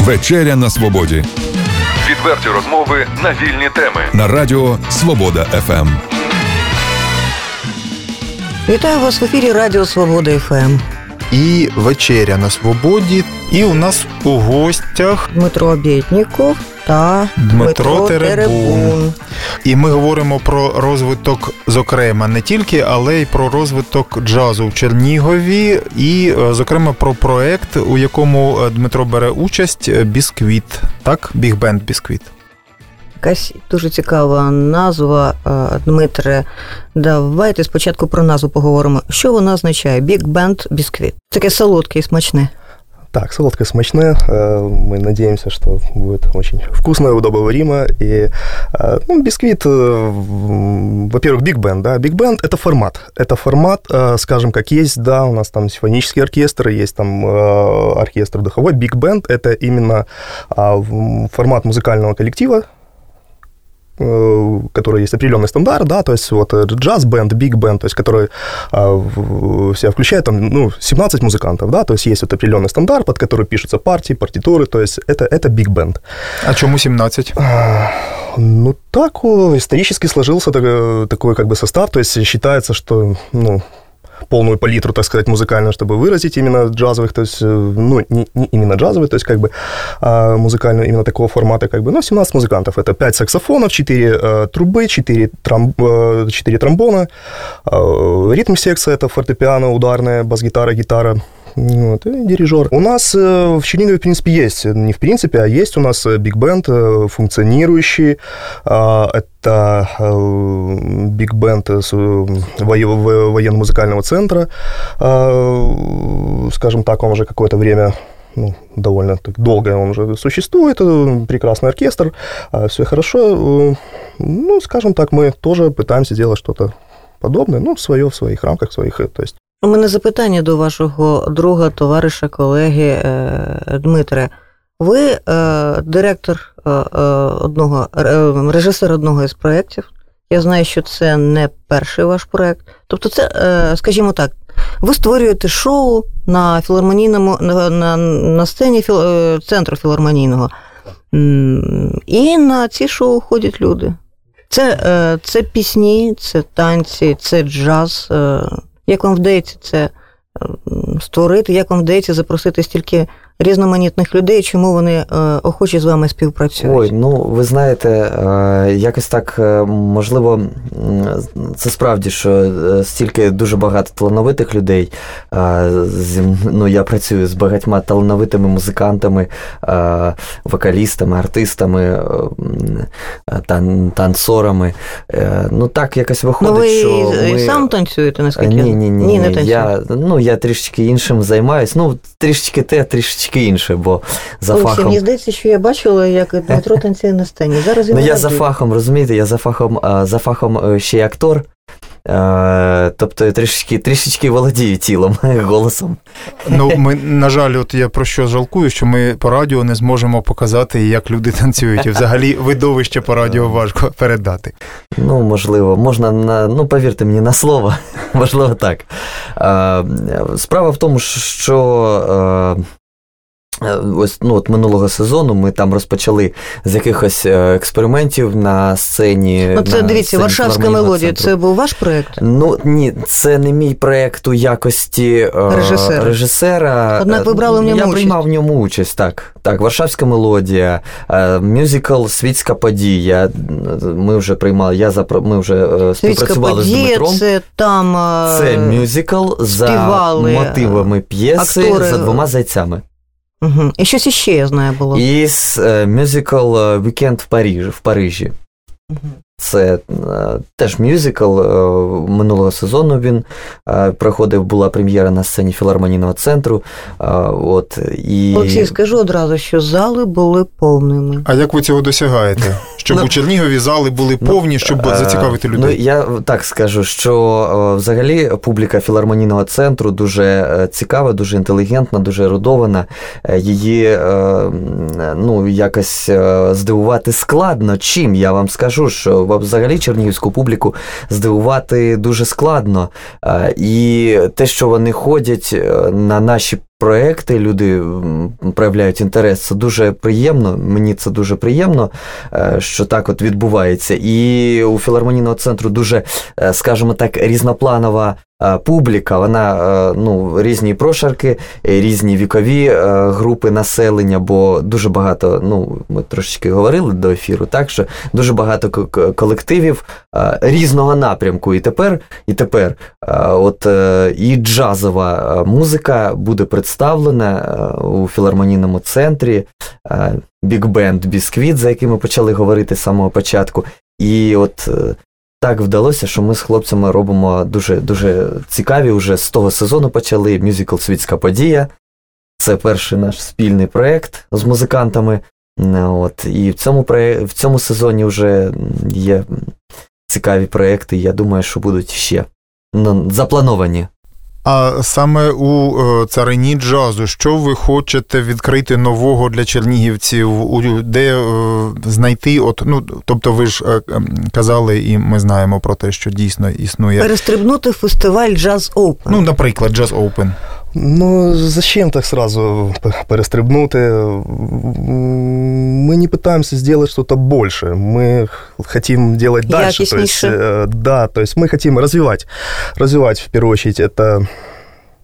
Вечеря на свободі. Відверті розмови на вільні теми. На радіо Свобода ФМ. Вітаю вас в ефірі Радіо Свобода ФМ. І вечеря на свободі. І у нас у гостях Дмитро Обєтніков та Дмитро, Дмитро Теребун. І ми говоримо про розвиток, зокрема, не тільки, але й про розвиток джазу в Чернігові, і, е, зокрема, про проект, у якому е, Дмитро бере участь е, Бісквіт. Так, Бігбенд Бісквіт. Якась дуже цікава назва, Дмитре. Давайте спочатку про назву поговоримо. Що вона означає? Big Band Biscuit. Таке солодке і смачне. Так, солодкое смачное. Мы надеемся, что будет очень вкусное, удобоваримо. И, ну, бисквит, во-первых, Big Band, да. Big Band – это формат. Это формат, скажем, как есть, да, у нас там симфонический оркестр, есть там оркестр духовой. Big Band – это именно формат музыкального коллектива, Э, который есть определенный стандарт, да, то есть вот э, джаз-бенд, биг-бенд, то есть который а, в себя включает там, ну, 17 музыкантов, да, то есть есть вот определенный стандарт, под который пишутся партии, партитуры, то есть это, это биг-бенд. А чому 17? А, ну, так исторически сложился такой, такой как бы состав, то есть считается, что, ну, полную палитру, так сказать, музыкальную, чтобы выразить именно джазовых, то есть, э, ну, не, не именно джазовые, то есть, как бы, а музыкальную именно такого формата, как бы, ну, 17 музыкантов. Это 5 саксофонов, 4 э, трубы, 4, тром, э, 4 тромбона, э, ритм-секция, это фортепиано, ударная, бас-гитара, гитара, вот, и дирижер. У нас э, в Чернигове, в принципе, есть, не в принципе, а есть у нас биг-бенд э, функционирующий. А, это э, биг-бенд военно-музыкального центра. А, скажем так, он уже какое-то время ну, довольно долго он уже существует, прекрасный оркестр, а, все хорошо. Ну, скажем так, мы тоже пытаемся делать что-то подобное, ну, свое в своих рамках, в своих, то есть у мене запитання до вашого друга, товариша, колеги е, Дмитре. Ви е, директор е, одного, режисер одного із проєктів. Я знаю, що це не перший ваш проєкт. Тобто, це, скажімо так, ви створюєте шоу на філармонійному на, на, на сцені філ, центру філармонійного. І на ці шоу ходять люди. Це, Це пісні, це танці, це джаз. Як вам вдається це створити? Як вам вдається запросити стільки різноманітних людей, чому вони е, охочі з вами співпрацюють? Ой, ну ви знаєте, е, якось так е, можливо, це справді, що стільки дуже багато талановитих людей. Ну, я працюю з багатьма талановитими музикантами, вокалістами, артистами, тан- танцорами. Ну так якось виходить, ну, ви що ми... сам танцюєте, наскільки? Ні, ні, ні, ні, не танцюю. Я, ну, я трішечки іншим займаюся. Ну, трішечки те, трішечки трішечки інше, бо за Олексій, фахом... Мені здається, що я бачила, як Дмитро танцює на сцені. Зараз Ну я за фахом, розумієте, я за фахом, за фахом е, ще й актор. Тобто трішечки трішечки володію тілом, голосом. Ну, ми, на жаль, от я про що жалкую, що ми по радіо не зможемо показати, як люди танцюють. І взагалі видовище по радіо важко передати. Ну, можливо, можна на ну повірте мені на слово, можливо, так. Справа в тому, що Е, ось ну, от минулого сезону ми там розпочали з якихось е, експериментів на сцені. Ну, це на дивіться, сцені Варшавська мелодія. Це був ваш проєкт? Ну ні, це не мій проєкт у якості е, режисера. режисера. Однак ви брали в ньому Я участь? приймав в ньому участь, так. Так, Варшавська мелодія, мюзикл Світська подія. Ми вже приймали, я запро... ми вже співпрацювали Світська з Дмитром. Це там це мюзикл за мотивами п'єси актори... за двома зайцями. Угу. І щось іще я знаю було. І мюзикл Вікенд в Парижі в Парижі. Угу. Це теж мюзикл минулого сезону він проходив, була прем'єра на сцені філармонійного центру. От, і... Олексій, скажу одразу, що зали були повними. А як ви цього досягаєте? Щоб ну, у Чернігові зали були ну, повні, щоб ну, зацікавити людей? Ну, я так скажу, що взагалі публіка філармонійного центру дуже цікава, дуже інтелігентна, дуже ерудована. Її ну, якось здивувати складно. Чим я вам скажу, що взагалі чернігівську публіку здивувати дуже складно. І те, що вони ходять на наші проекти, люди проявляють інтерес. Це дуже приємно. Мені це дуже приємно, е, що так от відбувається. І у філармонійного центру дуже, е, скажімо так, різнопланова Е, публіка, вона е, ну, різні прошарки, е, різні вікові групи населення, бо дуже багато, ну, ми трошечки говорили до ефіру, так що дуже багато колективів різного напрямку. І тепер, і тепер от і джазова музика буде представлена у філармонійному центрі. Біг-бенд Бісквіт, за яким ми почали говорити з самого початку. І от так вдалося, що ми з хлопцями робимо дуже дуже цікаві. Уже з того сезону почали мюзикл Світська подія. Це перший наш спільний проєкт з музикантами. От, І в цьому в цьому сезоні вже є цікаві проєкти. Я думаю, що будуть ще заплановані. А саме у е, царині джазу, що ви хочете відкрити нового для чернігівців, де е, знайти? От ну тобто, ви ж е, казали, і ми знаємо про те, що дійсно існує перестрибнути фестиваль Джаз Open. Ну, наприклад, Джаз Open. Ну, зачем так сразу перестрибнути? Мы не пытаемся сделать что-то больше. Мы хотим делать дальше. То есть, э, да, то есть мы хотим развивать. Развивать, в первую очередь, это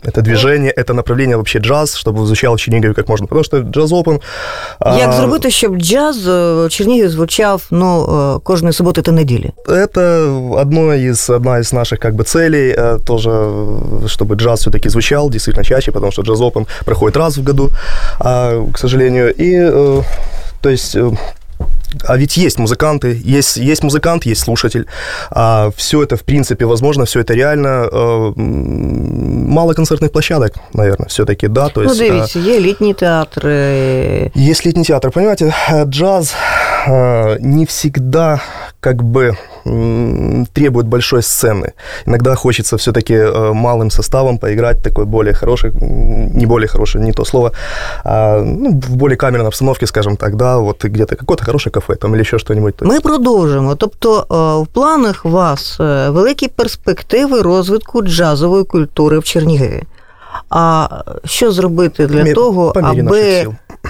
это движение, это направление вообще джаз, чтобы звучало в Чернігові як можна. Потому що джаз Open... Як а... зробити, щоб джаз в Чернігові звучав ну, кожної суботи та неділі? Это одно из, одна из наших как бы целей, тоже, чтобы джаз все-таки звучал действительно чаще, потому что джаз Open проходит раз в году, к сожалению. И то есть а ведь есть музыканты, есть, есть музыкант, есть слушатель. А все это, в принципе, возможно, все это реально. Э, мало концертных площадок, наверное, все-таки, да. То ну, есть, дивіться, є літні театри. Есть летний театр. Понимаете, джаз э, не всегда как бы требует большой сцены. Иногда хочется все-таки э, малым составом поиграть такой более хороший, не более хороший, не то слово, а, ну, в более камерной обстановке, скажем так, да, вот где-то какое-то хорошее кафе там или еще что-нибудь. Ми продовжимо. Тобто в планах вас великі перспективи розвитку джазової культури в Чернігові. А що зробити для Мір, того, аби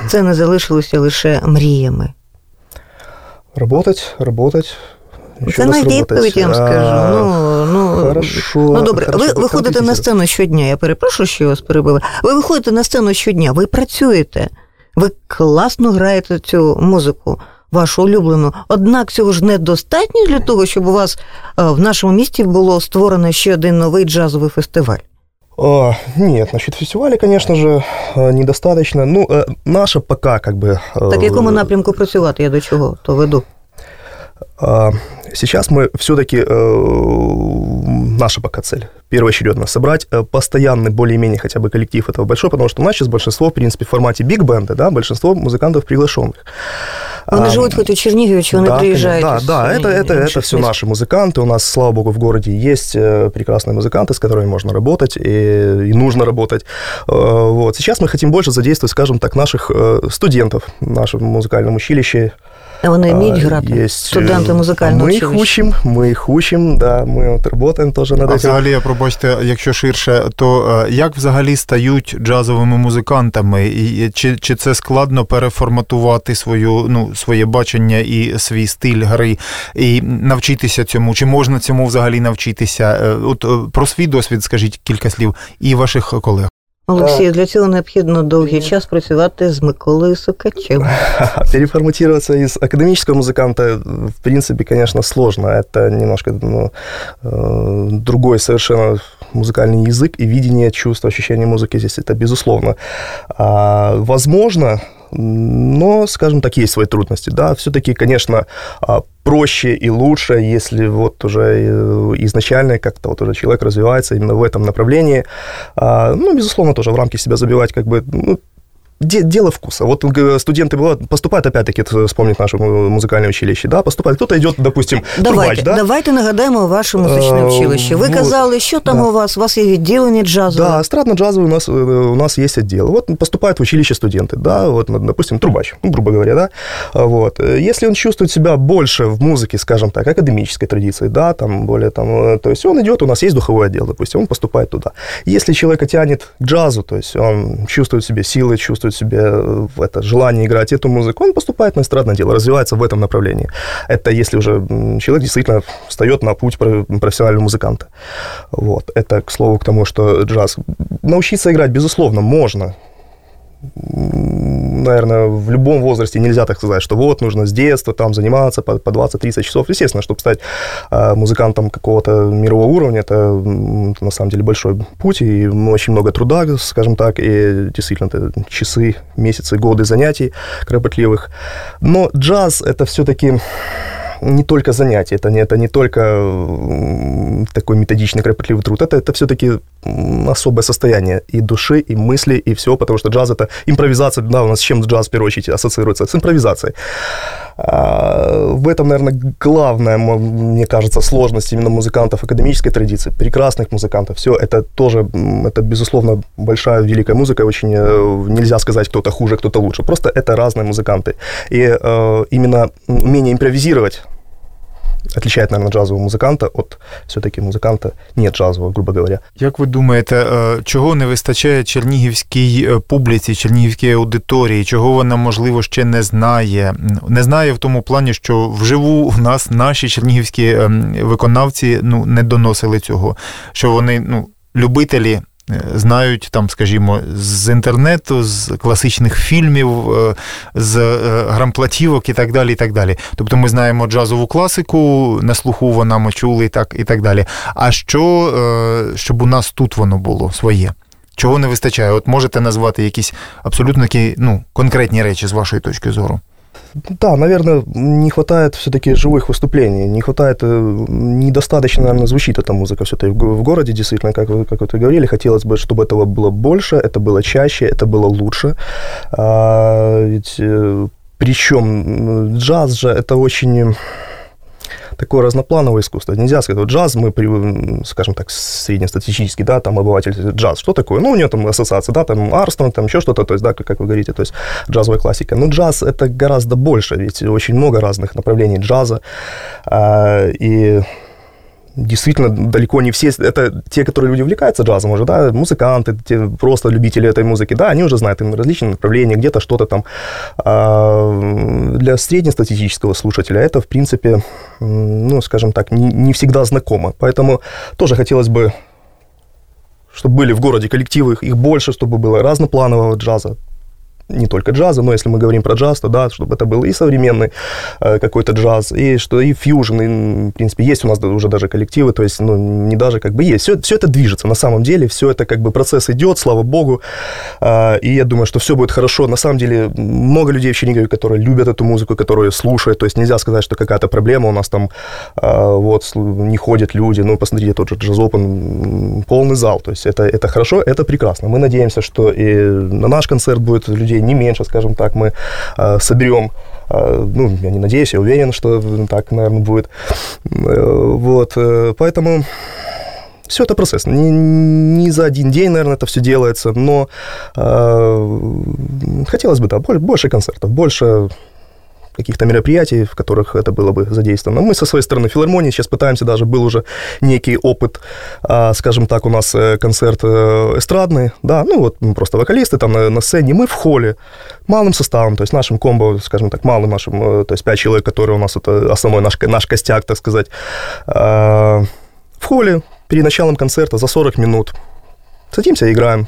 це не залишилося лише мріями? Работать, работать, це на відповідь, я вам скажу. Ну, ну, Хорошо. Ну, добре, хорошо, ви виходите на сцену щодня, я перепрошую, що я вас перебила. Ви виходите на сцену щодня, ви працюєте, ви класно граєте цю музику, вашу улюблену. Однак цього ж недостатньо для того, щоб у вас е, в нашому місті було створено ще один новий джазовий фестиваль. О, нет, насчет фестиваля, конечно же, э, недостаточно. Ну, э, наша пока как бы... Э, так якому напрямку працювати, я до чого то веду? Сейчас мы все-таки, э, наша пока цель, первоочередно, собрать э, постоянный, более-менее хотя бы коллектив этого большой, потому что у нас сейчас большинство, в принципе, в формате биг-бенда, да, большинство музыкантов приглашенных. Они а, живут хоть в Чернигове, чего да, приезжают. Да, да, это, это, это все наши музыканты. У нас, слава богу, в городе есть э, прекрасные музыканты, с которыми можно работать и, и нужно работать. Вот. Сейчас мы хотим больше задействовать, скажем так, наших студентов в нашем музыкальном училище, Вони вміють грати? Є, Студенти музикального Ми їх учимо, ми їх учимо, да, ми от працюємо теж над А взагалі, пробачте, якщо ширше, то як взагалі стають джазовими музикантами? І Чи чи це складно переформатувати свою, ну, своє бачення і свій стиль гри, і навчитися цьому? Чи можна цьому взагалі навчитися? От Про свій досвід скажіть кілька слів і ваших колег. Олексій, для цього необхідно довгий час працювати з Миколою Сукачем. Переформатироваться из академического музыканта, в принципе, конечно, сложно. Это немножко ну, э, другой совершенно музыкальный язык и видение, чувство, ощущение музыки здесь это безусловно. А, возможно, но, скажем так, есть свои трудности. Да, все-таки, конечно, а, проще и лучше, если вот уже э, изначально как-то вот уже человек развивается именно в этом направлении. А, ну, безусловно, тоже в рамки себя забивать как бы ну, дело вкуса. Вот студенты бывают, поступают, опять-таки, вспомнить наше музыкальное училище, да, поступает, кто-то идет, допустим, давайте, трубач, да? Давайте нагадаємо ваше музичне училище. Ви казали, що там да. у вас? У вас є відділення джазове? Да, эстрадно-джазовый у нас, у нас есть отдел. Вот поступают в училище студенты, да, вот, допустим, трубач, ну, грубо говоря, да, вот. Если он чувствует себя больше в музыке, скажем так, академической традиции, да, там, более там, то есть он идет, у нас есть духовой отдел, допустим, он поступает туда. Если человека тянет к джазу, то есть он чувствует себе силы, чувствует себе в это желание играть эту музыку, он поступает на эстрадное дело, развивается в этом направлении. Это если уже человек действительно встает на путь профессионального музыканта. Вот. Это, к слову, к тому, что джаз. Научиться играть, безусловно, можно наверное, в любом возрасте нельзя так сказать, что вот нужно с детства там заниматься по, по 20-30 часов. Естественно, чтобы стать э, музыкантом какого-то мирового уровня, это на самом деле большой путь и очень много труда, скажем так, и действительно это часы, месяцы, годы занятий кропотливых. Но джаз это все-таки не только занятие, это не, это не только такой методичный, кропотливый труд, это, это все-таки особое состояние и души, и мысли, и все, потому что джаз это импровизация, да, у нас с чем джаз в первую очередь ассоциируется? С импровизацией. В этом, наверное, главная, мне кажется, сложность именно музыкантов академической традиции, прекрасных музыкантов. Все это тоже, это, безусловно, большая, великая музыка. Очень э, нельзя сказать, кто-то хуже, кто-то лучше. Просто это разные музыканты. И э, именно умение импровизировать отличает, наверное, джазового музиканта от все-таки музиканта не джазового, грубо говоря. Як ви думаєте, чого не вистачає чернігівській публіці, чернігівській аудиторії? Чого вона, можливо, ще не знає? Не знає в тому плані, що вживу в нас наші чернігівські виконавці ну, не доносили цього, що вони ну, любителі знають там, скажімо, з інтернету, з класичних фільмів, з грамплатівок і так далі. і так далі. Тобто ми знаємо джазову класику, на слуху вона ми чули і так і так далі. А що, щоб у нас тут воно було своє? Чого не вистачає? От можете назвати якісь абсолютно ну, конкретні речі з вашої точки зору? Да, наверное, не хватает все-таки живых выступлений, не хватает, э, недостаточно, наверное, звучит эта музыка все-таки в городе, действительно, как вы, как вы говорили, хотелось бы, чтобы этого было больше, это было чаще, это было лучше. А, ведь э, причем джаз же это очень такое разноплановое искусство. Нельзя сказать, вот джаз, мы, скажем так, среднестатистический, да, там обыватель, джаз, что такое? Ну, у него там ассоциация, да, там Армстронг, там еще что-то, то есть, да, как вы говорите, то есть джазовая классика. Но джаз это гораздо больше, ведь очень много разных направлений джаза, а, и действительно далеко не все, это те, которые люди увлекаются джазом уже, да, музыканты, те просто любители этой музыки, да, они уже знают им различные направления, где-то что-то там. А для среднестатистического слушателя это, в принципе, ну, скажем так, не, не всегда знакомо. Поэтому тоже хотелось бы чтобы были в городе коллективы, их больше, чтобы было разнопланового джаза, не только джаза, но если мы говорим про джаз, то да, чтобы это был и современный э, какой-то джаз, и что и фьюжн, и, в принципе, есть у нас уже даже коллективы, то есть, ну, не даже как бы есть. Все, все это движется на самом деле, все это как бы процесс идет, слава богу, э, и я думаю, что все будет хорошо. На самом деле, много людей в Чернигове, которые любят эту музыку, которые слушают, то есть нельзя сказать, что какая-то проблема у нас там, э, вот, не ходят люди, ну, посмотрите, тот же джаз Open, полный зал, то есть это, это хорошо, это прекрасно. Мы надеемся, что и на наш концерт будет людей людей не меньше, скажем так, мы э, соберем э, ну, я не надеюсь, я уверен, что так, наверное, будет. Э, вот, поэтому все это процесс. Не, не за один день, наверное, это все делается, но э, хотелось бы, да, больше концертов, больше каких-то мероприятий, в которых это было бы задействовано. Мы со своей стороны филармонии сейчас пытаемся, даже был уже некий опыт, а, скажем так, у нас э, концерт э, эстрадный, да, ну вот просто вокалисты там на, на сцене, мы в холле, малым составом, то есть нашим комбо, скажем так, малым нашим, э, то есть пять человек, которые у нас, это основной наш, наш костяк, так сказать, а, в холле перед началом концерта за 40 минут садимся и играем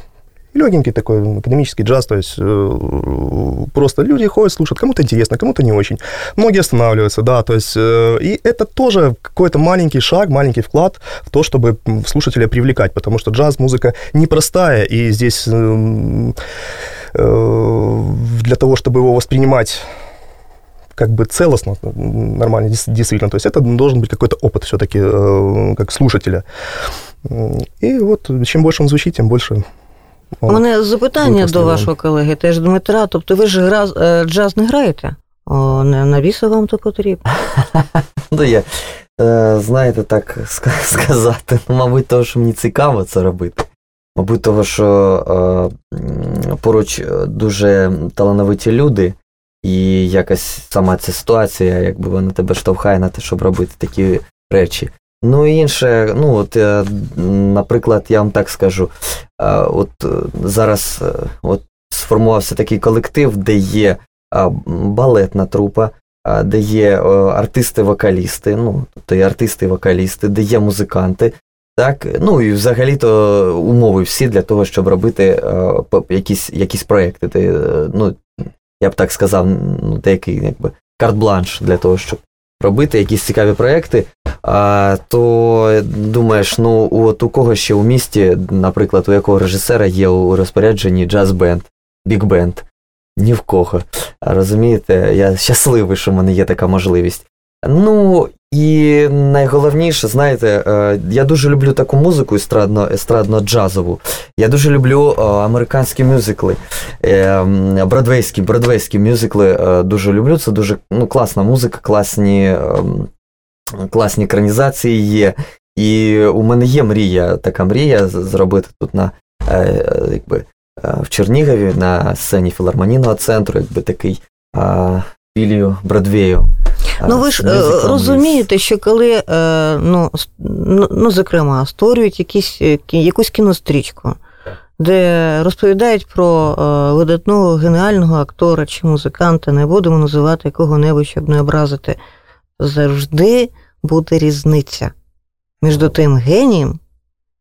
легенький такой академический джаз, то есть э, просто люди ходят, слушают, кому-то интересно, кому-то не очень. Многие останавливаются, да, то есть э, и это тоже какой-то маленький шаг, маленький вклад в то, чтобы слушателя привлекать, потому что джаз-музыка непростая, и здесь э, для того, чтобы его воспринимать как бы целостно, нормально, действительно. То есть это должен быть какой-то опыт все-таки как слушателя. И вот чем больше он звучит, тем больше У мене запитання до вашого колеги, теж Дмитра. Тобто ви ж гра, е, джаз не граєте? О, не навіщо вам то потрібно? Ну, я, е, знаєте, так сказати, ну, мабуть, того, що мені цікаво це робити. Мабуть, того, що е, поруч дуже талановиті люди, і якась сама ця ситуація, якби вона тебе штовхає на те, щоб робити такі речі. Ну і інше, ну от, е, наприклад, я вам так скажу, е, от е, зараз от сформувався такий колектив, де є балетна трупа, де є артисти-вокалісти, ну, тобто і артисти вокалісти, де є музиканти. Так, ну і взагалі-то умови всі для того, щоб робити якісь якісь проекти. Ну, я б так сказав, ну, деякий якби карт-бланш для того, щоб робити якісь цікаві проекти, то думаєш, ну от у кого ще у місті, наприклад, у якого режисера є у розпорядженні джаз-бенд, біг-бенд. Ні в кого. Розумієте, я щасливий, що в мене є така можливість. Ну, і найголовніше, знаєте, е, я дуже люблю таку музику естрадно, естрадно-джазову. Я дуже люблю е, американські мюзикли, е, бродвейські бродвейські мюзикли дуже люблю. Це дуже ну, класна музика, класні класні екранізації є. І у мене є мрія, така мрія зробити тут на якби, в Чернігові на сцені філармонійного центру, якби такий філію Бродвею. Ну ви ж е, розумієте, що коли, е, ну, ну, ну, зокрема, створюють якісь, е, якусь кінострічку, де розповідають про видатного геніального актора чи музиканта, не будемо називати кого-небудь, щоб не образити, завжди буде різниця між тим генієм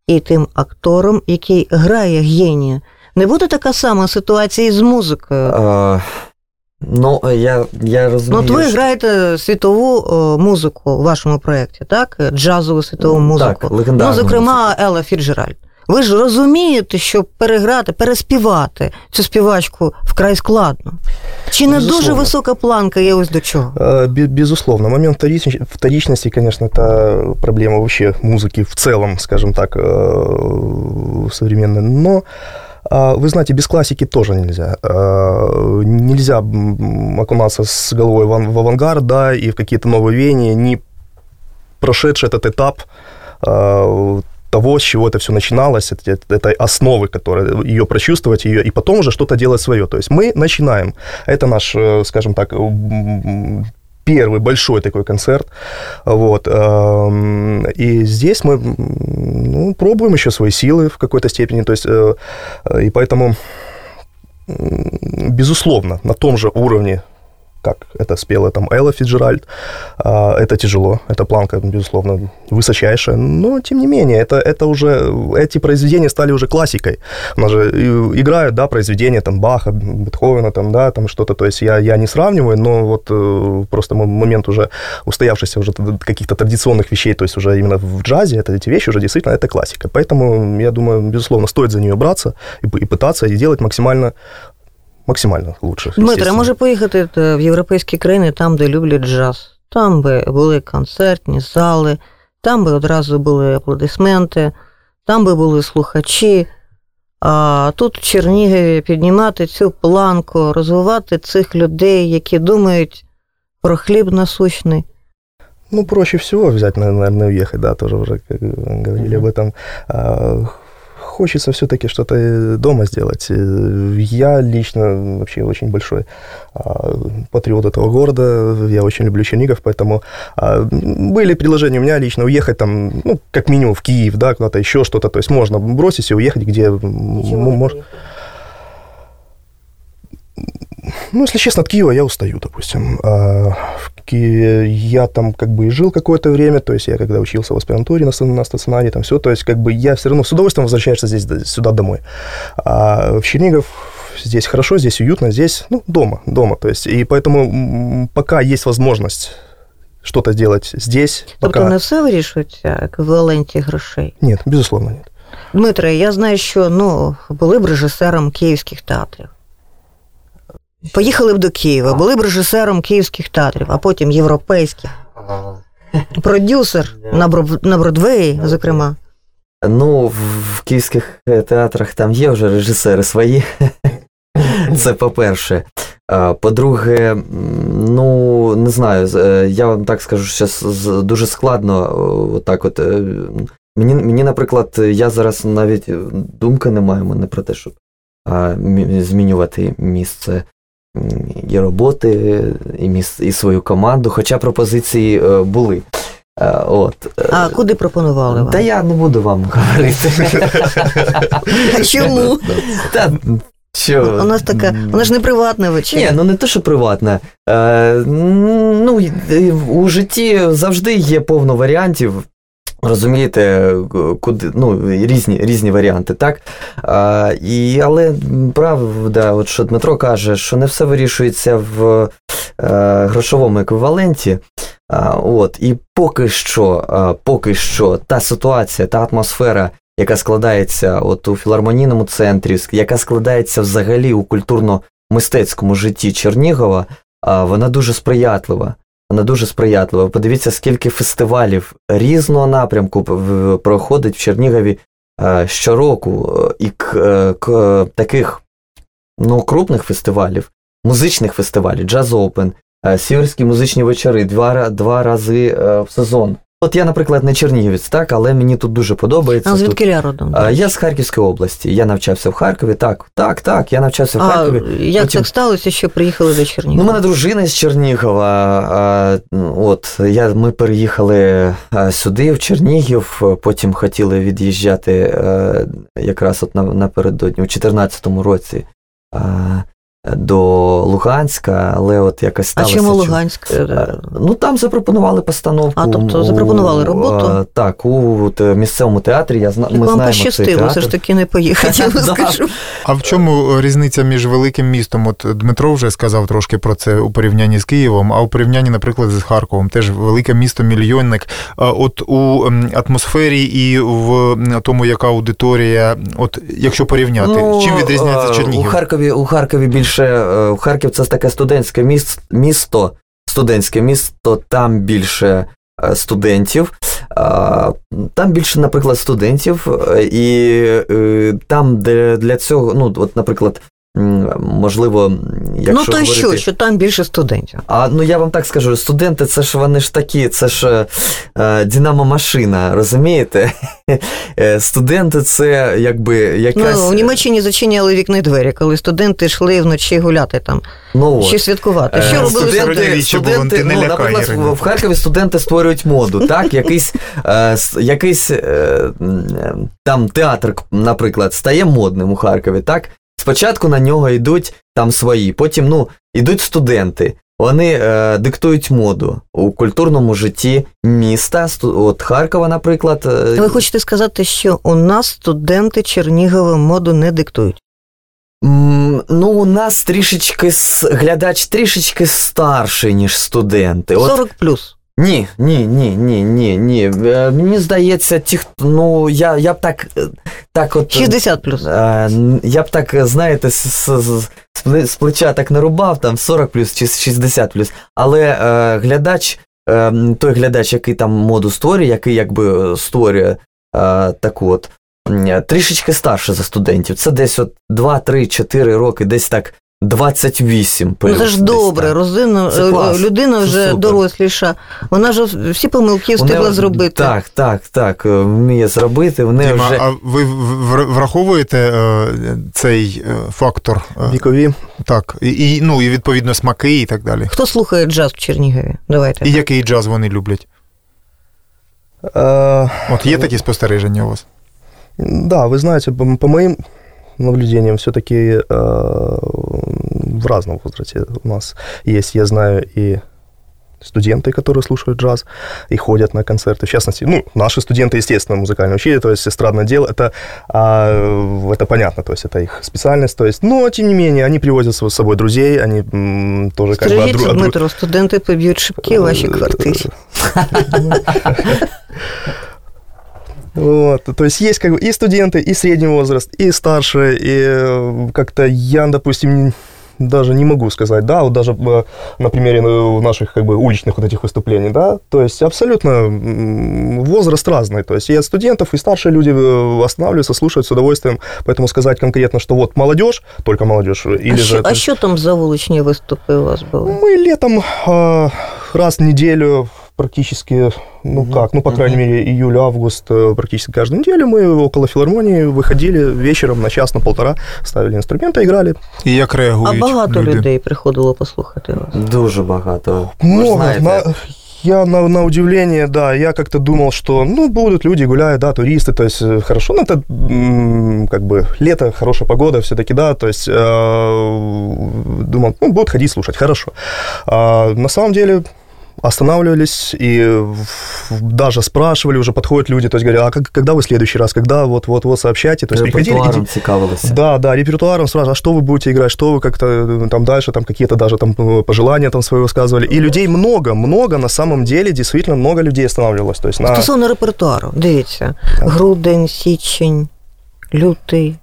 і тим актором, який грає генія. Не буде така сама ситуація з музикою. А... Ну, я я розумію. Ну, от ви що... граєте світову музику у вашому проєкті, так? Джазову світову музику. Так, легендарну Ну, зокрема, музику. Елла Фіджеральд. Ви ж розумієте, що переграти, переспівати цю співачку вкрай складно. Чи не Безусловно. дуже висока планка є ось до чого? Безусловно. Момент вторичности, конечно, это проблема вообще музыки в целом, скажем так, современной. Но вы знаете, без классики тоже нельзя. А, нельзя окунаться с головой в авангард, да, и в какие-то новые веяния, не прошедший этот этап а, того, с чего это все начиналось, этой основы, которая ее прочувствовать, ее, и потом уже что-то делать свое. То есть мы начинаем. Это наш, э, скажем так, первый большой такой концерт. Вот. И здесь мы ну, пробуем еще свои силы в какой-то степени. То есть, э, и поэтому, безусловно, на том же уровне как это спела там Элла Фиджеральд. А, это тяжело, эта планка, безусловно, высочайшая, но, тем не менее, это, это уже, эти произведения стали уже классикой. У нас же играют, да, произведения там Баха, Бетховена, там, да, там что-то, то есть я, я не сравниваю, но вот э, просто момент уже устоявшихся уже каких-то традиционных вещей, то есть уже именно в джазе, это, эти вещи уже действительно, это классика. Поэтому, я думаю, безусловно, стоит за нее браться и, и пытаться, и делать максимально максимально лучше. Дмитре, може поїхати в європейські країни, там, де люблять джаз. Там би були концертні зали, там би одразу були аплодисменти, там би були слухачі. А тут в Чернігові піднімати цю планку, розвивати цих людей, які думають про хліб насущний. Ну, проще всего взять, наверное, уехать, да, тоже уже как говорили mm-hmm. об этом хочется все-таки что-то э, дома сделать. Э, я лично вообще очень большой а, патриот этого города, я очень люблю Чернигов, поэтому а, были предложения у меня лично уехать там, ну, как минимум в Киев, да, куда-то еще что-то, то есть можно бросить и уехать, где можно Ну, если честно, от Киева я устаю, допустим. А, в Киеве я там как бы и жил какое-то время, то есть я когда учился в аспирантуре на, на стационаре, там все, то есть как бы я все равно с удовольствием возвращаешься здесь, сюда домой. А в Чернигов здесь хорошо, здесь уютно, здесь, ну, дома, дома, то есть, и поэтому пока есть возможность что-то делать здесь. Тобто пока... не все вирішується еквіваленті грошей? Нет, безусловно, нет. Дмитре, я знаю, що ну, були б режисером київських театрів. Поїхали б до Києва, були б режисером київських театрів, а потім європейських. Продюсер на Бродвеї, зокрема. Ну, в київських театрах там є вже режисери свої. Це по-перше. По-друге, ну не знаю, я вам так скажу, що дуже складно. так от. Мені, мені, наприклад, я зараз навіть думки не маю мене про те, щоб змінювати місце і роботи, і місце, і свою команду, хоча пропозиції е, були. Е, от. А куди пропонували вам? Та я не буду вам говорити. Чому? Та, що? У нас така, вона ж не приватна вечеря. Ні, ну не те, що приватна. Е, Ну, у житті завжди є повно варіантів. Розумієте, куди ну, різні різні варіанти, так? А, і, Але правда, от що Дмитро каже, що не все вирішується в е, грошовому еквіваленті. А, от, І поки що, а, поки що та ситуація, та атмосфера, яка складається от у філармонійному центрі, яка складається взагалі у культурно-мистецькому житті Чернігова, а, вона дуже сприятлива. Вона дуже сприятлива. Подивіться, скільки фестивалів різного напрямку проходить в Чернігові е, щороку, е, і е, к таких ну, крупних фестивалів, музичних фестивалів, джаз-опен, Сіверські музичні вечори два два рази в сезон. От я, наприклад, не чернігівець, так, але мені тут дуже подобається. А звідки я родом? Я з Харківської області. Я навчався в Харкові. Так, так, так. Я навчався в а Харкові. Як Потім... так сталося, що приїхали до Чернігова? Ну, у мене дружина з Чернігова. А, От я ми переїхали сюди, в Чернігів. Потім хотіли від'їжджати якраз от напередодні, у 2014 році до Луганська, але от якось сталося. А чому Луганськ? Е, ну там запропонували постановку. А тобто запропонували роботу? Так, у місцевому театрі. Я зна... Так ми вам знаємо пощастило, все ж таки не поїхати. я скажу. А в чому різниця між великим містом? От Дмитро вже сказав трошки про це у порівнянні з Києвом, а у порівнянні, наприклад, з Харковом, теж велике місто, мільйонник. От у атмосфері і в тому, яка аудиторія, от якщо порівняти, ну, чим відрізняється Чернігів? У Харкові у Харкові більш більше е, Харків це таке студентське місто, студентське місто, там більше е, студентів. Там більше, наприклад, студентів, е, і там де для цього, ну, от, наприклад, можливо, якщо Ну, то говорити... що, що там більше студентів? А ну я вам так скажу: студенти, це ж вони ж такі, це ж е, Динамо-машина, розумієте? Е, студенти це якби якась. Ну, в Німеччині зачиняли вікна двері, коли студенти йшли вночі гуляти там. Ну, Чи святкувати. Що е, робили студенти? студенти ну, наприклад, в, в Харкові студенти створюють моду, так? Якийсь е, якийсь е, там театр, наприклад, стає модним у Харкові, так? Спочатку на нього йдуть там свої, потім ну, йдуть студенти. Вони е, диктують моду у культурному житті міста, от Харкова, наприклад. Е, Ви хочете сказати, що у нас студенти Чернігова моду не диктують? Ну, у нас трішечки глядач трішечки старший, ніж студенти. 40 плюс. Ні, ні, ні, ні, ні, ні. Е, мені здається, ті, хто ну я я б так. Е, так от... 60 плюс. Е, я б так, знаєте, з, з, з плеча так не рубав, там 40 плюс чи 60 плюс. Але е, глядач, е, той глядач, який там моду створює, який якби створює е, таку от. Трішечки старше за студентів. Це десь от 2-3-4 роки, десь так 28 плюс. Ну, це ж добре, розина, е, людина вже доросліша, вона ж всі помилки встигла Вони, зробити. Так, так, так, е, вміє зробити. Вони Діма, вже... А ви враховуєте е, цей е, фактор? Вікові? Так, і, ну, і відповідно смаки і так далі. Хто слухає джаз в Чернігові? Давайте. І який джаз вони люблять? А... От є такі спостереження у вас? Да, вы знаете, по, по моим наблюдениям все-таки э, в разном возрасте у нас есть, я знаю, и студенты, которые слушают джаз и ходят на концерты. В частности, ну, наши студенты, естественно, музыкальное учили, то есть эстрадное дело, это, а, это понятно, то есть это их специальность, то есть, но, тем не менее, они привозят с собой друзей, они м, тоже Скажите, как бы... Скажите, Дмитро, студенты побьют шибки в вашей квартире. Вот, то есть есть как бы и студенты, и средний возраст, и старшие, и э, как-то я, допустим, даже не могу сказать, да, вот даже э, на примере ну, наших как бы уличных вот этих выступлений, да, то есть абсолютно возраст разный, то есть и от студентов, и старшие люди э, останавливаются, слушают с удовольствием, поэтому сказать конкретно, что вот молодежь, только молодежь, или а же... А що там за вуличні виступи у вас були? Мы летом раз в неделю практически, ну mm-hmm. как, ну, по крайней mm-hmm. мере, июль-август, э, практически каждую неделю мы около филармонии выходили вечером на час, на полтора, ставили инструменты, играли. І як реагують А багато люди? людей приходило послухати вас? Дуже багато. Много. знаєте. На, я на, на удивление, да, я как-то думал, что, ну, будут люди гуляют, да, туристы, то есть э, хорошо, ну, это как бы лето, хорошая погода все-таки, да, то есть э, думал, ну, будут ходить слушать, хорошо. А, на самом деле останавливались и в- даже спрашивали, уже подходят люди, то есть говорят, а как, когда вы в следующий раз, когда вот-вот-вот сообщайте, то есть приходили, Репертуаром иди- цікавилися. да, да, репертуаром сразу, а что вы будете играть, что вы как-то э, там дальше, там какие-то даже там э, пожелания там свои высказывали. И людей много, много, на самом деле, действительно много людей останавливалось. То есть на... Стосовно репертуару, дивіться, грудень, січень, лютий.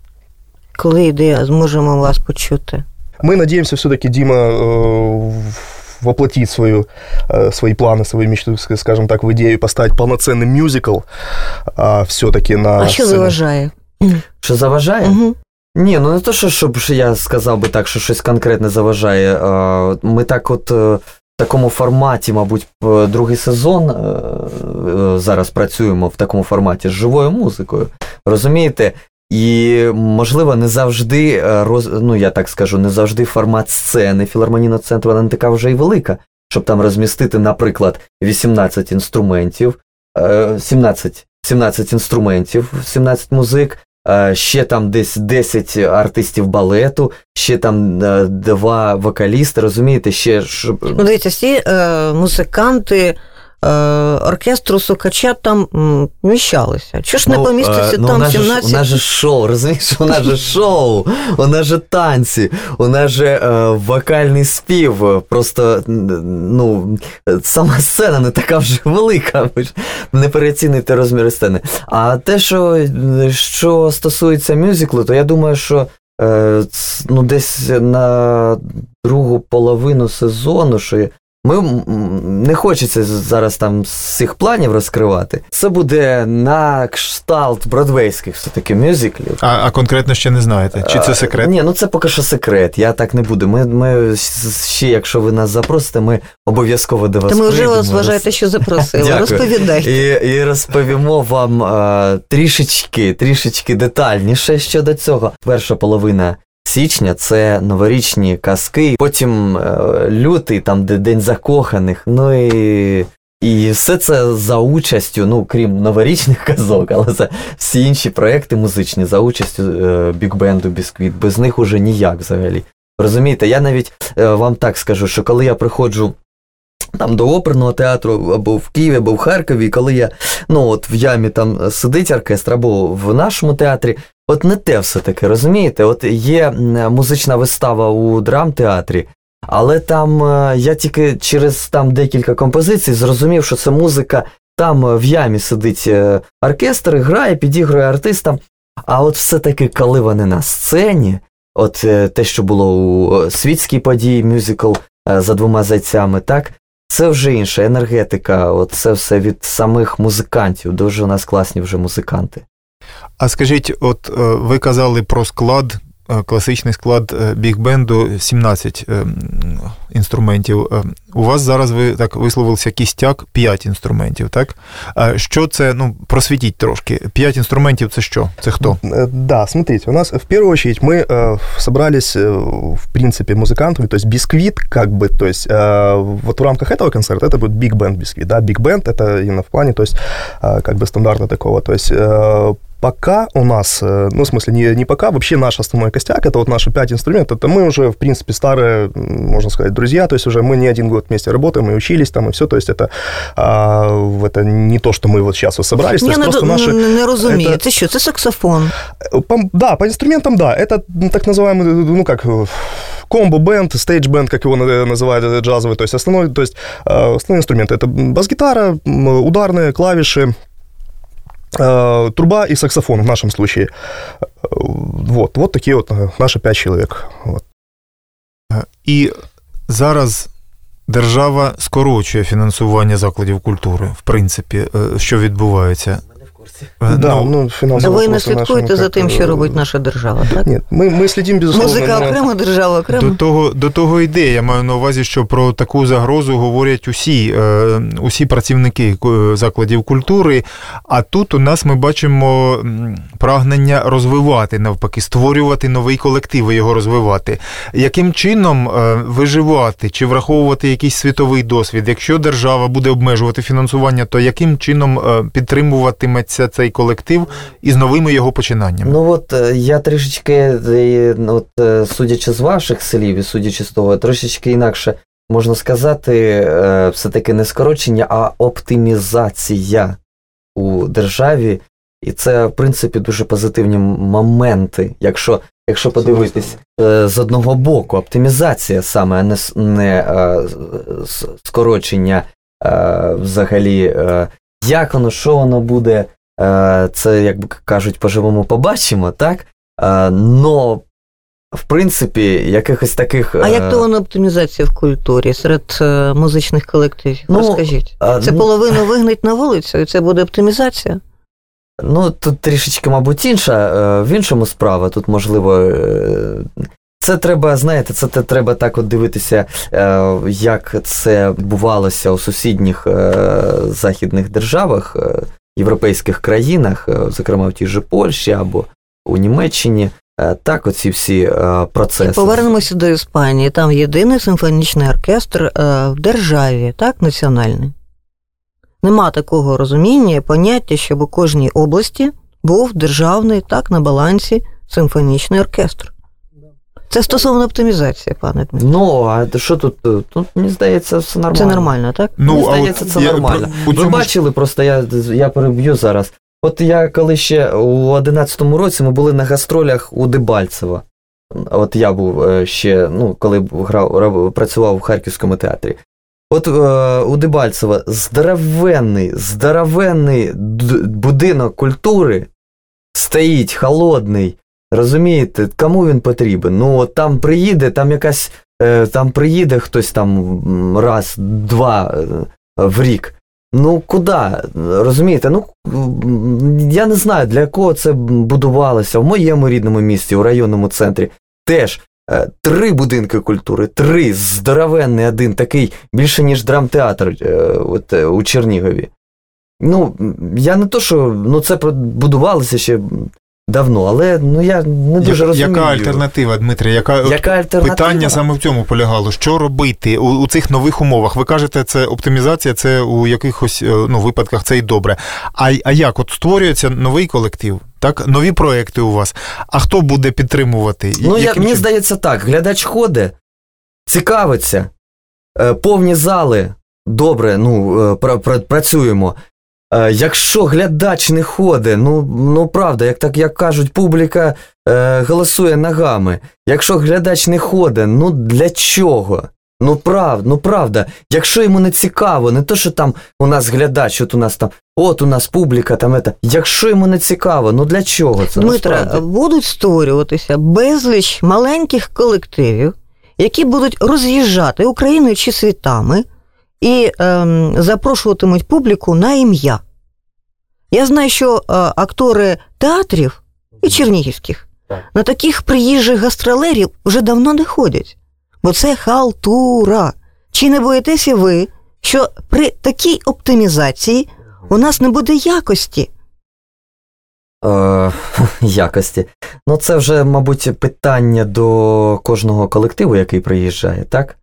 Коли йде, зможемо вас почути. Мы надеемся все-таки, Дима, э, воплотить свою, э, свои планы, свою мечту, ск- скажем так, в идею поставить полноценный мюзикл все-таки на А що сцене. заважає? Що заважає? Угу. Ні, ну не то, що щоб ж я сказав би так, що щось конкретне заважає. Е, Ми так, от е, в такому форматі, мабуть, п- другий сезон е, е, зараз працюємо в такому форматі з живою музикою. Розумієте? і, можливо, не завжди е, роз... ну я так скажу, не завжди формат сцени філармонійного центру вона не така вже й велика, щоб там розмістити, наприклад, 18 інструментів, е, 17, 17 інструментів, 17 музик, е, ще там десь 10 артистів балету, ще там два вокалісти, розумієте, ще. Ну, дивіться, всі е, музиканти оркестру Сукача там вміщалися. Чого ж не поміститься е, ну, там у нас же ж- 17? У нас же шоу, розумієш, у нас же шоу, у нас же танці, у нас же е, вокальний спів. Просто ну, сама сцена не така вже велика. Не переоцінюйте розміри сцени. А те, що, що стосується мюзиклу, то я думаю, що е, ну, десь на другу половину сезону, що ми не хочеться зараз там з цих планів розкривати. Це буде на кшталт бродвейських все-таки мюзиклів. А, а конкретно ще не знаєте? Чи це секрет? Ні, ну це поки що секрет. Я так не буду. Ми, ми ще, якщо ви нас запросите, ми обов'язково до вас Та ми вже вас вважаєте, що запросили. Розповідайте. І, і розповімо вам е, трішечки, трішечки детальніше щодо цього. Перша половина січня це новорічні казки, потім е, лютий, там де День закоханих. Ну і. І все це за участю, ну крім новорічних казок, але це всі інші проекти музичні за участю бікбенду Бісквіт. Без них уже ніяк взагалі. Розумієте, я навіть е, вам так скажу, що коли я приходжу там до оперного театру або в Києві, або в Харкові, коли я ну от в ямі там сидить оркестр, або в нашому театрі, от не те все таки, розумієте? От є музична вистава у драмтеатрі, але там е, я тільки через там декілька композицій зрозумів, що це музика. Там е, в ямі сидить е, оркестр, грає, підігрує артистам. А от все-таки, коли вони на сцені, от те, що було у світській події, мюзикл за двома зайцями, так, це вже інша енергетика, от це все від самих музикантів. Дуже у нас класні вже музиканти. А скажіть, от е, ви казали про склад, е, класичний склад е, бігбенду 17 е, м, інструментів. Е, У вас зараз ви так висловився кістяк 5 інструментів, так? А що це? Ну, просвітіть трошки. 5 інструментів це що? Це хто? Э, Да, смотрите, у нас в первую очередь мы э, собрались, э, в принципе, музыкантами, то есть бисквит, как бы, то есть э, вот в рамках этого концерта это будет биг бенд бисквит, да, биг бенд это именно в плане, то есть э, как бы стандарта такого, то есть э, пока у нас, э, ну, в смысле, не, не пока, вообще наш основной костяк, это вот наши пять инструментов, это мы уже, в принципе, старые, можно сказать, друзья, то есть уже мы не один год вместе работаем, мы учились там и все, то есть это, а, это не то, что мы вот сейчас вот собрались, то Я есть не, просто до- наши... не, не розумію. это- Це що? Це саксофон. По, да, по инструментам, да. Это так называемый, ну как, э, комбо-бенд, стейдж-бенд, как его на- называют э, джазовый. То есть основной, то есть э, основные инструменты это бас-гитара, ударные клавиши, э, труба и саксофон в нашем случае. Вот, вот такие вот э, наши пять человек. Вот. І зараз держава скорочує фінансування закладів культури, в принципі, е, що відбувається Е, Да, ну, ну, финансовые Ви не вопросы наши слідкуєте за никак, тим, що э, робить наша держава, так? Нет, мы, мы следим, безусловно. Музика за- окремо, держава До окремо. того, до того йде. Я маю на увазі, що про таку загрозу говорять усі, е, усі працівники е, закладів культури. А тут у нас ми бачимо м, прагнення розвивати, навпаки, створювати новий колектив і його розвивати. Яким чином е, виживати чи враховувати якийсь світовий досвід? Якщо держава буде обмежувати фінансування, то яким чином е, Підтримуватиметься цей колектив із новими його починаннями? Ну от е, я трішечки, е, от, е, судячи з ваших слів і судячи з того, трошечки інакше можна сказати, все-таки не скорочення, а оптимізація у державі. І це, в принципі, дуже позитивні моменти. Якщо, якщо подивитись з одного боку, оптимізація саме, а не, не с- скорочення е, взагалі, як воно, що воно буде. Е, Це, як би кажуть, поживемо, побачимо, так? Е, Но, в принципі, якихось таких. А е, як то воно оптимізація в культурі серед е, музичних колективів? Ну, Розкажіть. е, Це ну, половину вигнать на вулицю, і це буде оптимізація? Ну, тут трішечки, мабуть, інша, е, в іншому справа. Тут, можливо, е, це треба, знаєте, це треба так от дивитися, е, як це відбувалося у сусідніх е, західних державах, е, європейських країнах, е, зокрема в тій же Польщі або у Німеччині. Е, Так, оці всі е, процеси. Повернемося до Іспанії. Там єдиний симфонічний оркестр в державі, так, національний. Нема такого розуміння, поняття, щоб у кожній області був державний, так, на балансі симфонічний оркестр. Це стосовно оптимізації, пане Дмитро. Ну, а що тут? Тут, мені здається, все нормально. Це нормально, так? Мені здається, це я нормально. про- Ви цьому бачили, просто я, я переб'ю зараз. От я коли ще у 11-му році ми були на гастролях у Дебальцево. От я був е, ще, ну, коли грав, працював в Харківському театрі. От е, у Дебальцево здоровенний, здоровенний будинок культури стоїть холодний. Розумієте, кому він потрібен? Ну, от там приїде, там якась, е, там приїде хтось там раз, два е, в рік. Ну, куди? Розумієте? Ну, я не знаю, для кого це будувалося в моєму рідному місті, у районному центрі. Теж е, три будинки культури, три, здоровенний один, такий більше, ніж драмтеатр е, от, е, у Чернігові. Ну, я не то, що ну, це будувалося ще давно, але ну, я не дуже Я- розумію. Яка альтернатива, Дмитрий? Яка, Яка альтернатива? Питання саме в цьому полягало. Що робити у, у цих нових умовах? Ви кажете, це оптимізація, це у якихось е, ну, випадках це і добре. А, а як? От створюється новий колектив, так? Нові проекти у вас. А хто буде підтримувати? Ну, я, мені здається так, глядач ходить, цікавиться, е, повні зали, добре, ну, е, пра- пра- працюємо. Е, Якщо глядач не ходить, ну, ну правда, як так як кажуть, публіка е, голосує ногами. Якщо глядач не ходить, ну для чого? Ну правда, ну правда, якщо йому не цікаво, не то, що там у нас глядач, от у нас там, от у нас публіка, там ета. Якщо йому не цікаво, ну для чого це? Насправді? будуть створюватися безліч маленьких колективів, які будуть роз'їжджати Україною чи світами і ем, запрошуватимуть публіку на ім'я. Я знаю, що е, актори театрів і чернігівських на таких приїжджих гастролерів вже давно не ходять, бо це халтура. Чи не боїтеся ви, що при такій оптимізації у нас не буде якості? Е, якості. Ну, це вже, мабуть, питання до кожного колективу, який приїжджає, так?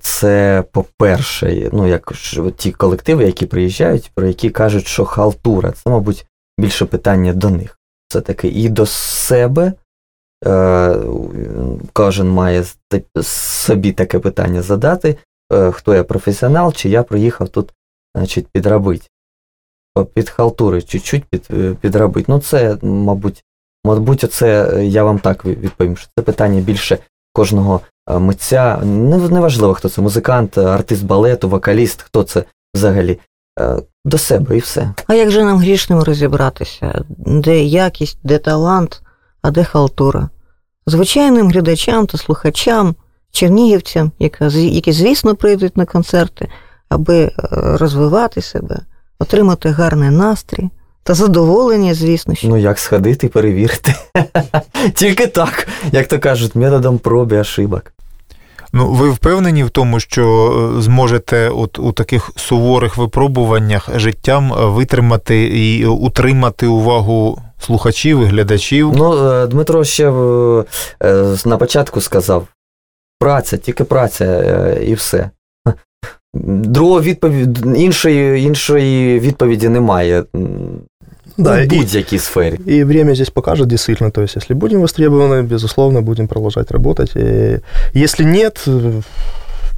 Це, по-перше, ну, як ті колективи, які приїжджають, про які кажуть, що халтура, це, мабуть, більше питання до них. Все-таки і до себе. Е, Кожен має собі таке питання задати, е, хто я професіонал, чи я приїхав тут, значить, підробити під халтури чуть-чуть під, е, підробити. Ну, це, мабуть, мабуть, це я вам так відповім, що це питання більше кожного митця. Неважливо, хто це музикант, артист балету, вокаліст, хто це взагалі. Е, До себе і все. А як же нам грішним розібратися, де якість, де талант, а де халтура? Звичайним глядачам та слухачам чернігівцям, які, звісно, прийдуть на концерти, аби розвивати себе, отримати гарний настрій. Та задоволення, звісно. що. Ну, як сходити, перевірити. Тільки так, як то кажуть, методом проби ошибок. Ну, ви впевнені в тому, що е, зможете от у таких суворих випробуваннях життям е, витримати і утримати увагу слухачів і глядачів? Ну, е, Дмитро ще на початку сказав: праця, тільки праця і все. Другого відповіді іншої іншої відповіді немає. Да, в будь-якій сфере. И время здесь покажет действительно, то есть если будем востребованы, безусловно, будем продолжать работать. И если нет,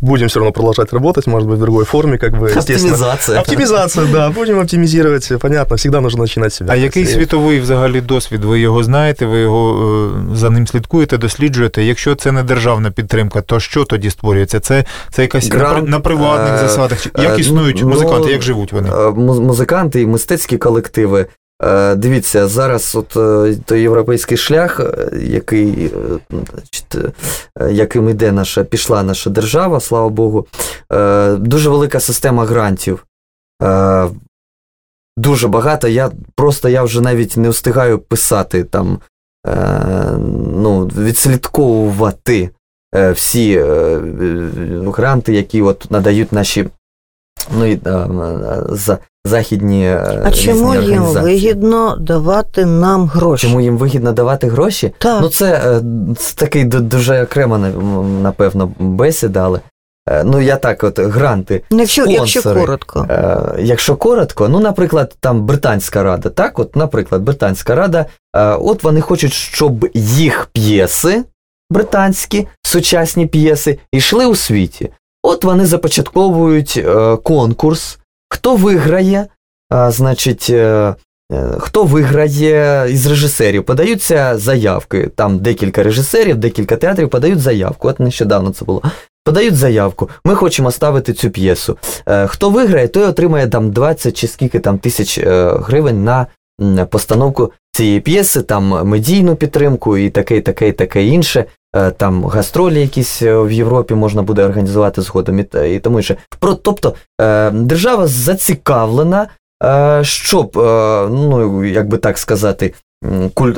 будем все равно продолжать работать, может быть, в другой форме, как бы, Оптимизация. Оптимизация, да, будем оптимизировать, понятно, всегда нужно начинать себя. А який світовий взагалі досвід? Ви його знаєте, ви його за ним слідкуєте, досліджуєте? Якщо це не державна підтримка, то що тоді створюється? Це, це якась Грант, на приватних засадах? Як існують музиканти, як живуть вони? Музиканти і мистецькі колективи Е, дивіться, зараз от е, той європейський шлях, е, який, яким іде наша, пішла наша держава, слава Богу, дуже велика система грантів. Дуже багато. Я просто я вже навіть не встигаю писати там, ну, відслідковувати всі гранти, які от надають наші ну, за західні. Е, а чому їм вигідно давати нам гроші? Чому їм вигідно давати гроші? Так. Ну, це, е, це такий дуже окремо, напевно, бесіда, але. Е, ну, я так, от гранти. Ну, якщо якщо коротко. Якщо коротко, ну, наприклад, там Британська рада, так, от, наприклад, Британська рада, от вони хочуть, щоб їх п'єси, британські, сучасні п'єси, йшли у світі. От вони започатковують конкурс Хто виграє, а, значить, е, е, хто виграє із режисерів? Подаються заявки. Там декілька режисерів, декілька театрів подають заявку. От нещодавно це було. Подають заявку, ми хочемо ставити цю п'єсу. Е, хто виграє, той отримає там 20 чи скільки там тисяч гривень на постановку цієї п'єси, там медійну підтримку і таке, таке, таке інше. Е, там гастролі якісь е, в Європі можна буде організувати згодом і, тому інше. Тобто е, держава зацікавлена, щоб, ну як би так сказати, куль...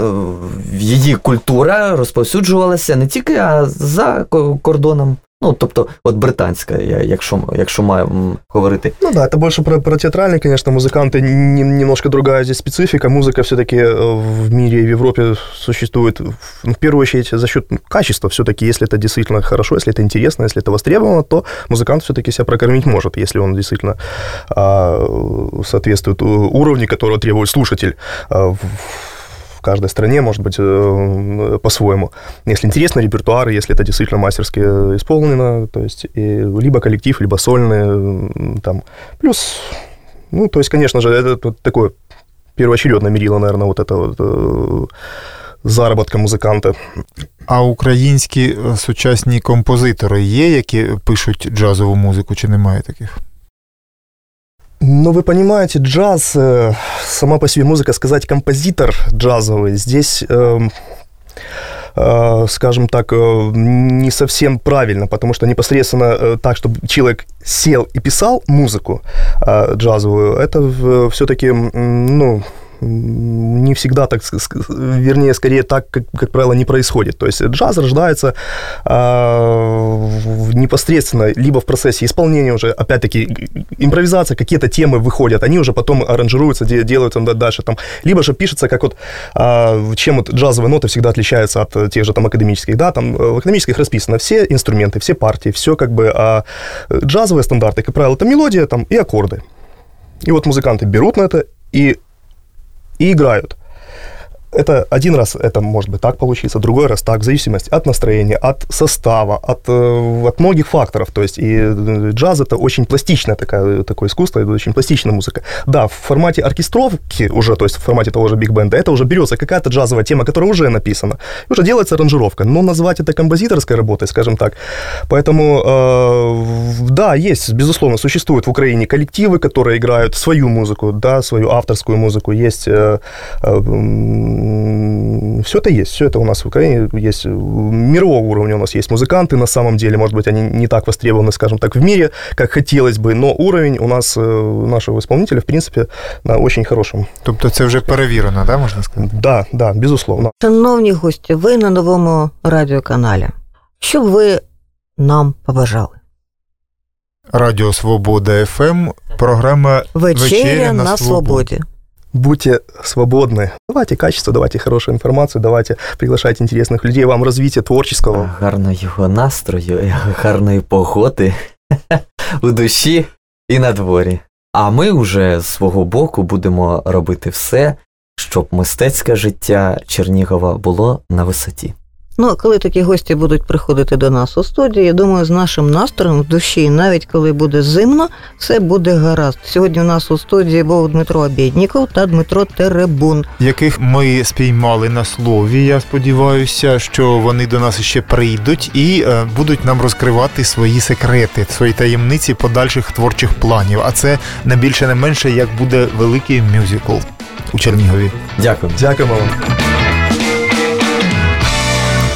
її культура розповсюджувалася не тільки а за кордоном Ну, тобто, от британська, якщо якщо маємо говорити. Ну да, это больше про, про театральные, конечно, музыканты, не, немножко другая здесь специфика. Музыка все-таки э, в мире и в Европе существует, в первую очередь, за счет качества. Все-таки, если это действительно хорошо, если это интересно, если это востребовано, то музыкант все-таки себя прокормить может, если он действительно а, соответствует уровню, которого требует слушатель. А, каждой стране, может быть, э, по-своему. Если интересный репертуар, если это действительно мастерски исполнено, то есть и либо коллектив, либо сольный, там, плюс, ну, то есть, конечно же, это такое первоочередное мерило, наверное, вот это вот э, заробітка музиканта. А українські сучасні композитори є, які пишуть джазову музику, чи немає таких? Ну, вы понимаете, джаз, э, сама по себе музыка, сказать композитор джазовый, здесь... Э, э, скажем так, э, не совсем правильно, потому что непосредственно э, так, чтобы человек сел и писал музыку э, джазовую, это все-таки, ну, не всегда так, вернее, скорее так, как, как правило, не происходит. То есть джаз рождается э, непосредственно либо в процессе исполнения уже, опять-таки, импровизация, какие-то темы выходят, они уже потом аранжируются, делают там дальше там, либо же пишется, как вот, э, чем вот джазовые ноты всегда отличаются от тех же там академических, да, там в академических расписано все инструменты, все партии, все как бы, а джазовые стандарты, как правило, это мелодия там и аккорды. И вот музыканты берут на это и и играют. Это один раз это может быть так получиться, другой раз так, в зависимости от настроения, от состава, от, э, от многих факторов. То есть и э, джаз это очень пластичное такое, такое искусство, это очень пластичная музыка. Да, в формате оркестровки уже, то есть в формате того же биг-бенда, это уже берется какая-то джазовая тема, которая уже написана, и уже делается аранжировка. Но назвать это композиторской работой, скажем так. Поэтому, э, да, есть, безусловно, существуют в Украине коллективы, которые играют свою музыку, да, свою авторскую музыку. Есть э, э, все это есть, все это у нас в Украине есть. Мирового уровня у нас есть музыканты, на самом деле, может быть, они не так востребованы, скажем так, в мире, как хотелось бы, но уровень у нас, э, нашего исполнителя, в принципе, на очень хорошем. Тобто це вже перевірено, да, можна сказати? Да, да, безусловно. Шановні гості, ви на новому радіоканалі. Що б ви нам побажали? Радіо Свобода ФМ, програма Вечеря, на, свободі. Будьте свободны. Давайте качество, давайте хорошую информацию, давайте приглашайте интересных людей, вам развитие творческого. Гарного настрою, гарної погоди у душі і на дворі. А ми вже з свого боку будемо робити все, щоб мистецьке життя Чернігова було на висоті. Ну, коли такі гості будуть приходити до нас у студії, я думаю, з нашим настроєм в душі, навіть коли буде зимно, все буде гаразд. Сьогодні у нас у студії був Дмитро Обєдніков та Дмитро Теребун, яких ми спіймали на слові. Я сподіваюся, що вони до нас ще прийдуть і е, будуть нам розкривати свої секрети, свої таємниці подальших творчих планів. А це не більше, не менше, як буде великий мюзикл у Чернігові. Дякую. Дякуємо вам.